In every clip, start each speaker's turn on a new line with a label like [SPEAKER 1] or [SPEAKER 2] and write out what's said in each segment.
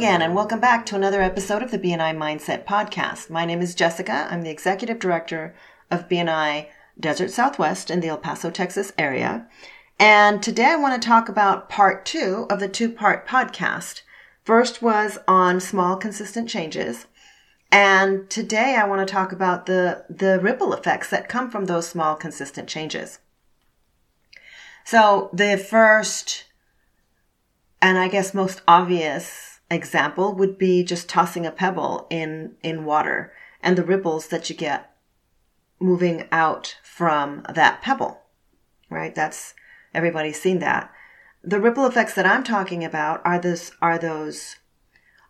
[SPEAKER 1] again, and welcome back to another episode of the BNI Mindset Podcast. My name is Jessica. I'm the Executive Director of BNI Desert Southwest in the El Paso, Texas area. And today I want to talk about part two of the two part podcast. First was on small, consistent changes. And today I want to talk about the, the ripple effects that come from those small, consistent changes. So the first and I guess most obvious example would be just tossing a pebble in, in water and the ripples that you get moving out from that pebble, right? That's, everybody's seen that. The ripple effects that I'm talking about are this, are those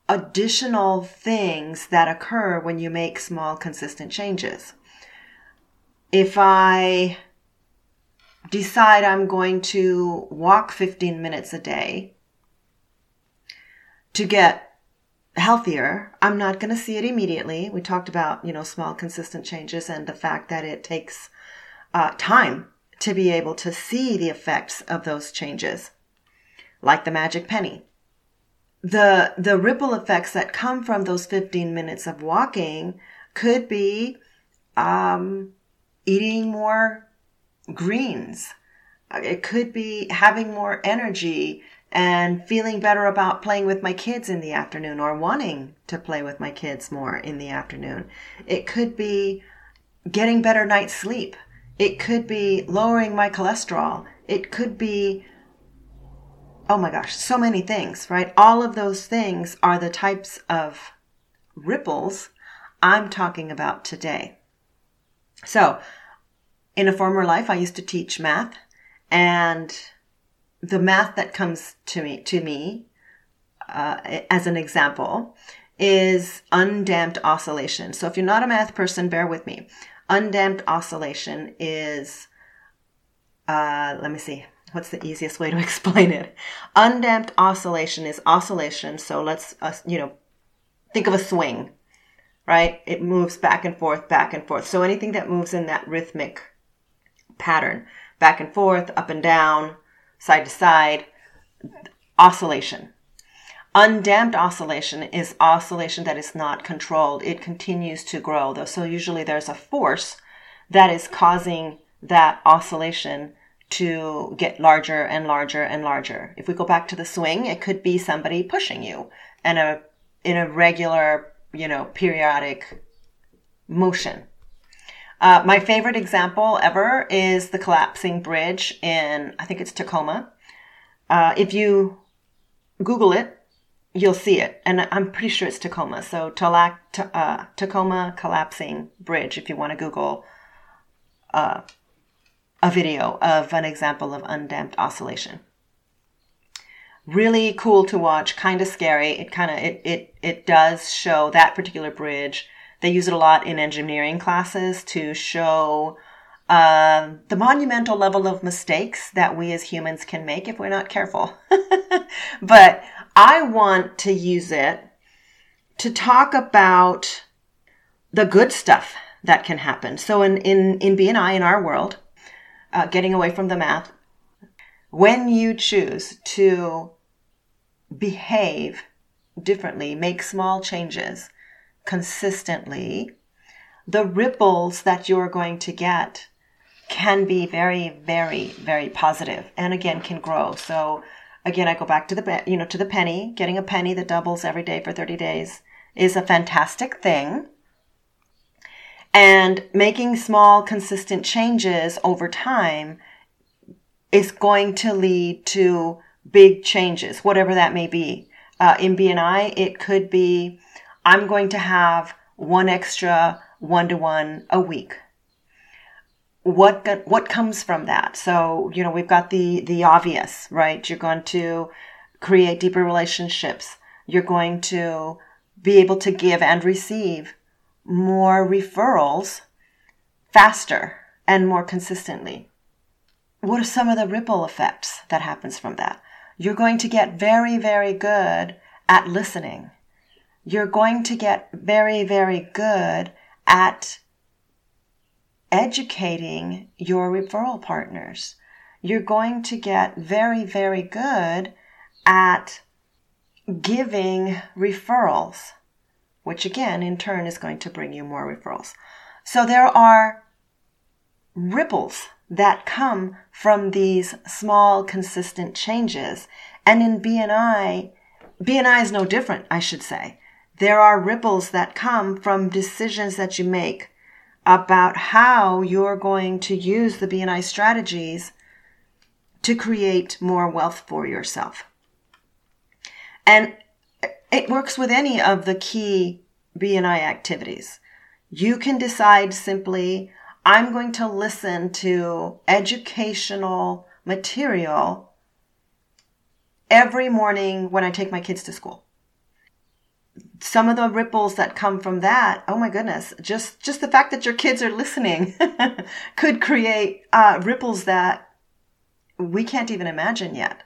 [SPEAKER 1] additional things that occur when you make small, consistent changes. If I decide I'm going to walk 15 minutes a day, to get healthier, I'm not going to see it immediately. We talked about, you know, small, consistent changes and the fact that it takes uh, time to be able to see the effects of those changes, like the magic penny. The, the ripple effects that come from those 15 minutes of walking could be um, eating more greens. It could be having more energy and feeling better about playing with my kids in the afternoon or wanting to play with my kids more in the afternoon. It could be getting better night's sleep. It could be lowering my cholesterol. It could be, oh my gosh, so many things, right? All of those things are the types of ripples I'm talking about today. So, in a former life, I used to teach math and the math that comes to me to me uh, as an example is undamped oscillation. So if you're not a math person, bear with me. Undamped oscillation is uh, let me see. What's the easiest way to explain it? Undamped oscillation is oscillation. So let's, uh, you know, think of a swing, right? It moves back and forth, back and forth. So anything that moves in that rhythmic pattern, back and forth, up and down, side to side, oscillation. Undamped oscillation is oscillation that is not controlled. It continues to grow though. So usually there's a force that is causing that oscillation to get larger and larger and larger. If we go back to the swing, it could be somebody pushing you and a, in a regular, you know, periodic motion. Uh, my favorite example ever is the collapsing bridge in, I think it's Tacoma. Uh, if you Google it, you'll see it. And I'm pretty sure it's Tacoma. So Talac, uh, Tacoma collapsing bridge, if you want to Google uh, a video of an example of undamped oscillation. Really cool to watch, kind of scary. It kind of, it, it, it does show that particular bridge they use it a lot in engineering classes to show uh, the monumental level of mistakes that we as humans can make if we're not careful. but I want to use it to talk about the good stuff that can happen. So in, in, in BNI, in our world, uh, getting away from the math, when you choose to behave differently, make small changes, consistently, the ripples that you're going to get can be very, very, very positive and again can grow. So again, I go back to the, you know, to the penny, getting a penny that doubles every day for 30 days is a fantastic thing. And making small, consistent changes over time is going to lead to big changes, whatever that may be. Uh, in BNI, it could be I'm going to have one extra one to one a week. What what comes from that? So you know we've got the the obvious, right? You're going to create deeper relationships. You're going to be able to give and receive more referrals faster and more consistently. What are some of the ripple effects that happens from that? You're going to get very, very good at listening you're going to get very, very good at educating your referral partners. You're going to get very, very good at giving referrals, which again, in turn, is going to bring you more referrals. So there are ripples that come from these small, consistent changes. And in BNI, BNI is no different, I should say. There are ripples that come from decisions that you make about how you're going to use the BNI strategies to create more wealth for yourself. And it works with any of the key BNI activities. You can decide simply, I'm going to listen to educational material every morning when I take my kids to school. Some of the ripples that come from that, oh my goodness, just, just the fact that your kids are listening could create uh, ripples that we can't even imagine yet.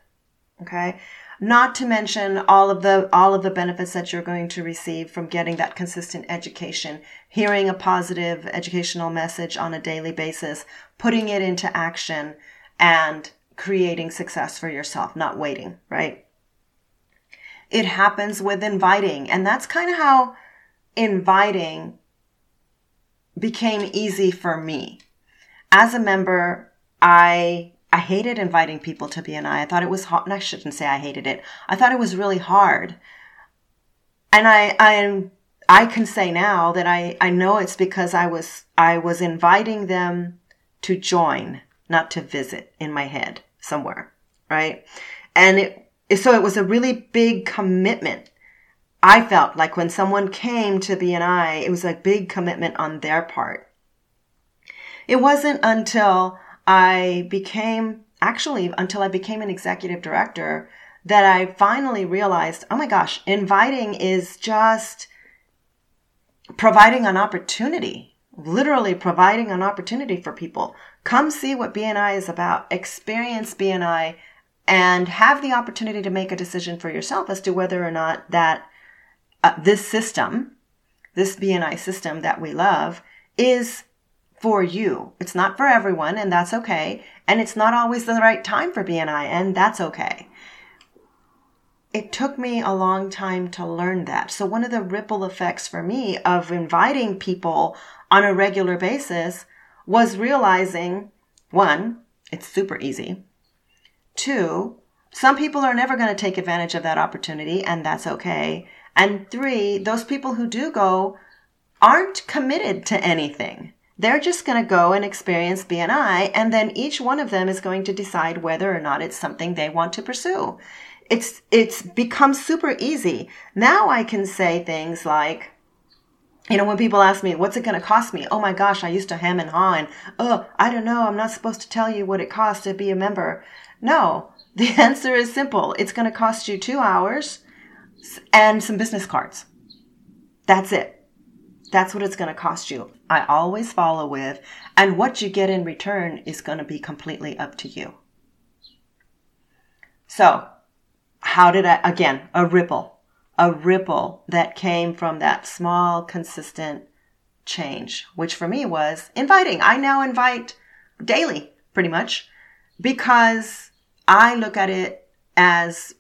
[SPEAKER 1] Okay. Not to mention all of the, all of the benefits that you're going to receive from getting that consistent education, hearing a positive educational message on a daily basis, putting it into action and creating success for yourself, not waiting, right? It happens with inviting. And that's kind of how inviting became easy for me. As a member, I I hated inviting people to BNI. I I thought it was hard. I shouldn't say I hated it. I thought it was really hard. And I, I, I can say now that I, I know it's because I was, I was inviting them to join, not to visit in my head somewhere. Right. And it, so it was a really big commitment. I felt like when someone came to BNI, it was a big commitment on their part. It wasn't until I became, actually, until I became an executive director, that I finally realized, oh my gosh, inviting is just providing an opportunity, literally providing an opportunity for people. Come see what BNI is about, experience BNI, and have the opportunity to make a decision for yourself as to whether or not that uh, this system, this BNI system that we love, is for you. It's not for everyone, and that's okay. And it's not always the right time for BNI, and that's okay. It took me a long time to learn that. So, one of the ripple effects for me of inviting people on a regular basis was realizing one, it's super easy. Two, some people are never going to take advantage of that opportunity, and that's okay. And three, those people who do go aren't committed to anything. They're just going to go and experience BNI, and then each one of them is going to decide whether or not it's something they want to pursue. It's, it's become super easy. Now I can say things like, you know, when people ask me, what's it going to cost me? Oh my gosh, I used to hem and haw and, oh, I don't know. I'm not supposed to tell you what it costs to be a member. No, the answer is simple. It's going to cost you two hours and some business cards. That's it. That's what it's going to cost you. I always follow with, and what you get in return is going to be completely up to you. So, how did I, again, a ripple, a ripple that came from that small, consistent change, which for me was inviting. I now invite daily, pretty much, because I look at it as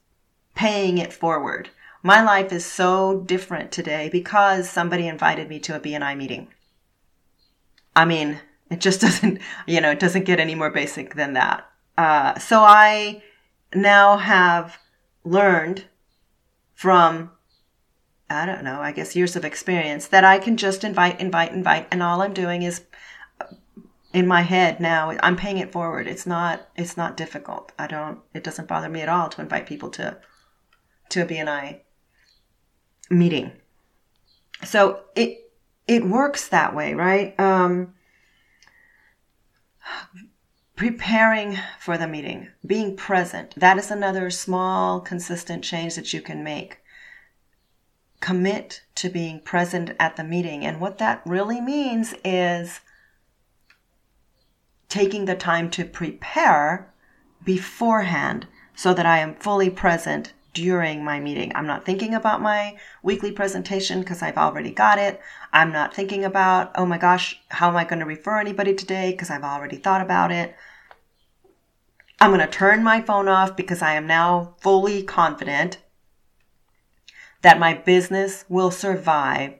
[SPEAKER 1] paying it forward. My life is so different today because somebody invited me to a BNI meeting. I mean, it just doesn't, you know, it doesn't get any more basic than that. Uh, so I now have learned from, I don't know, I guess years of experience that I can just invite, invite, invite. And all I'm doing is in my head now, I'm paying it forward. It's not, it's not difficult. I don't, it doesn't bother me at all to invite people to, to a BNI meeting. So it it works that way, right? Um, preparing for the meeting, being present. That is another small, consistent change that you can make. Commit to being present at the meeting. And what that really means is taking the time to prepare beforehand so that I am fully present during my meeting. I'm not thinking about my weekly presentation because I've already got it. I'm not thinking about, oh my gosh, how am I going to refer anybody today because I've already thought about it. I'm going to turn my phone off because I am now fully confident that my business will survive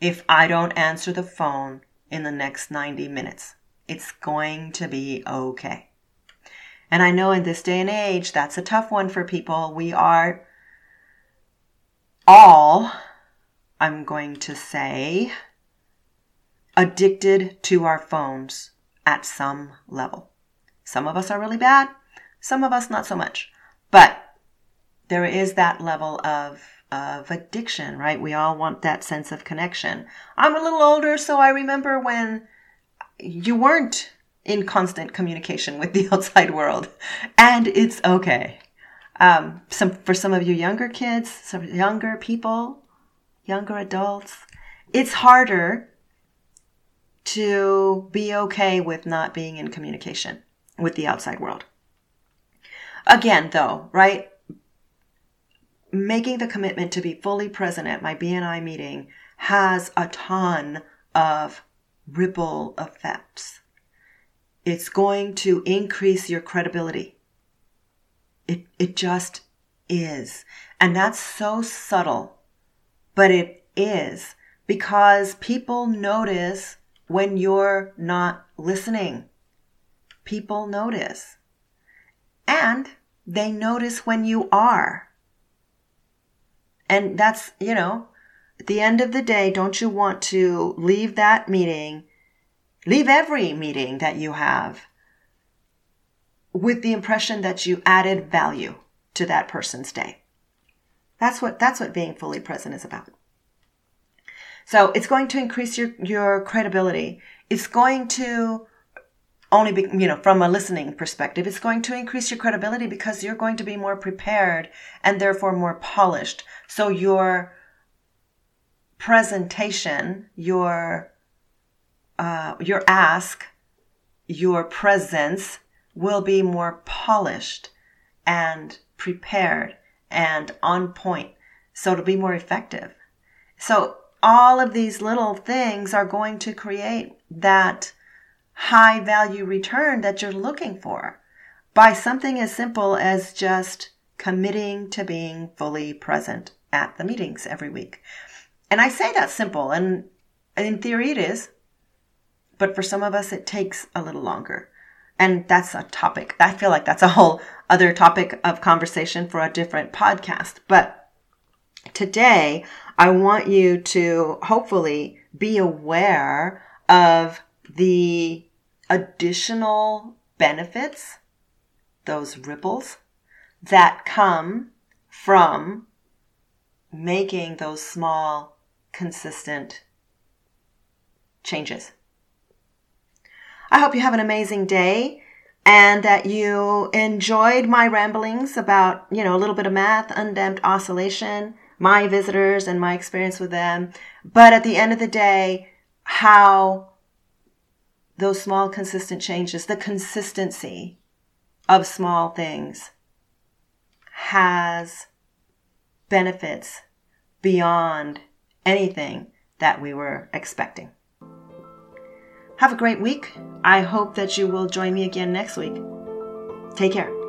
[SPEAKER 1] if I don't answer the phone in the next 90 minutes. It's going to be okay. And I know in this day and age, that's a tough one for people. We are all, I'm going to say, addicted to our phones at some level. Some of us are really bad, some of us not so much. But there is that level of of addiction, right? We all want that sense of connection. I'm a little older, so I remember when you weren't in constant communication with the outside world, and it's okay. Um, some for some of you younger kids, some younger people, younger adults, it's harder to be okay with not being in communication with the outside world. Again, though, right? Making the commitment to be fully present at my BNI meeting has a ton of ripple effects. It's going to increase your credibility. It, it just is. And that's so subtle, but it is because people notice when you're not listening. People notice. And they notice when you are. And that's, you know, at the end of the day, don't you want to leave that meeting, leave every meeting that you have with the impression that you added value to that person's day? That's what, that's what being fully present is about. So it's going to increase your, your credibility. It's going to only be, you know, from a listening perspective, it's going to increase your credibility because you're going to be more prepared and therefore more polished. So your presentation, your, uh, your ask, your presence will be more polished and prepared and on point. So it'll be more effective. So all of these little things are going to create that high value return that you're looking for by something as simple as just committing to being fully present at the meetings every week. And I say that's simple, and in theory it is, but for some of us it takes a little longer. And that's a topic. I feel like that's a whole other topic of conversation for a different podcast. But today I want you to hopefully be aware of the additional benefits, those ripples that come from making those small, consistent changes. I hope you have an amazing day and that you enjoyed my ramblings about, you know, a little bit of math, undamped oscillation, my visitors and my experience with them. But at the end of the day, how those small, consistent changes, the consistency of small things has benefits beyond anything that we were expecting. Have a great week. I hope that you will join me again next week. Take care.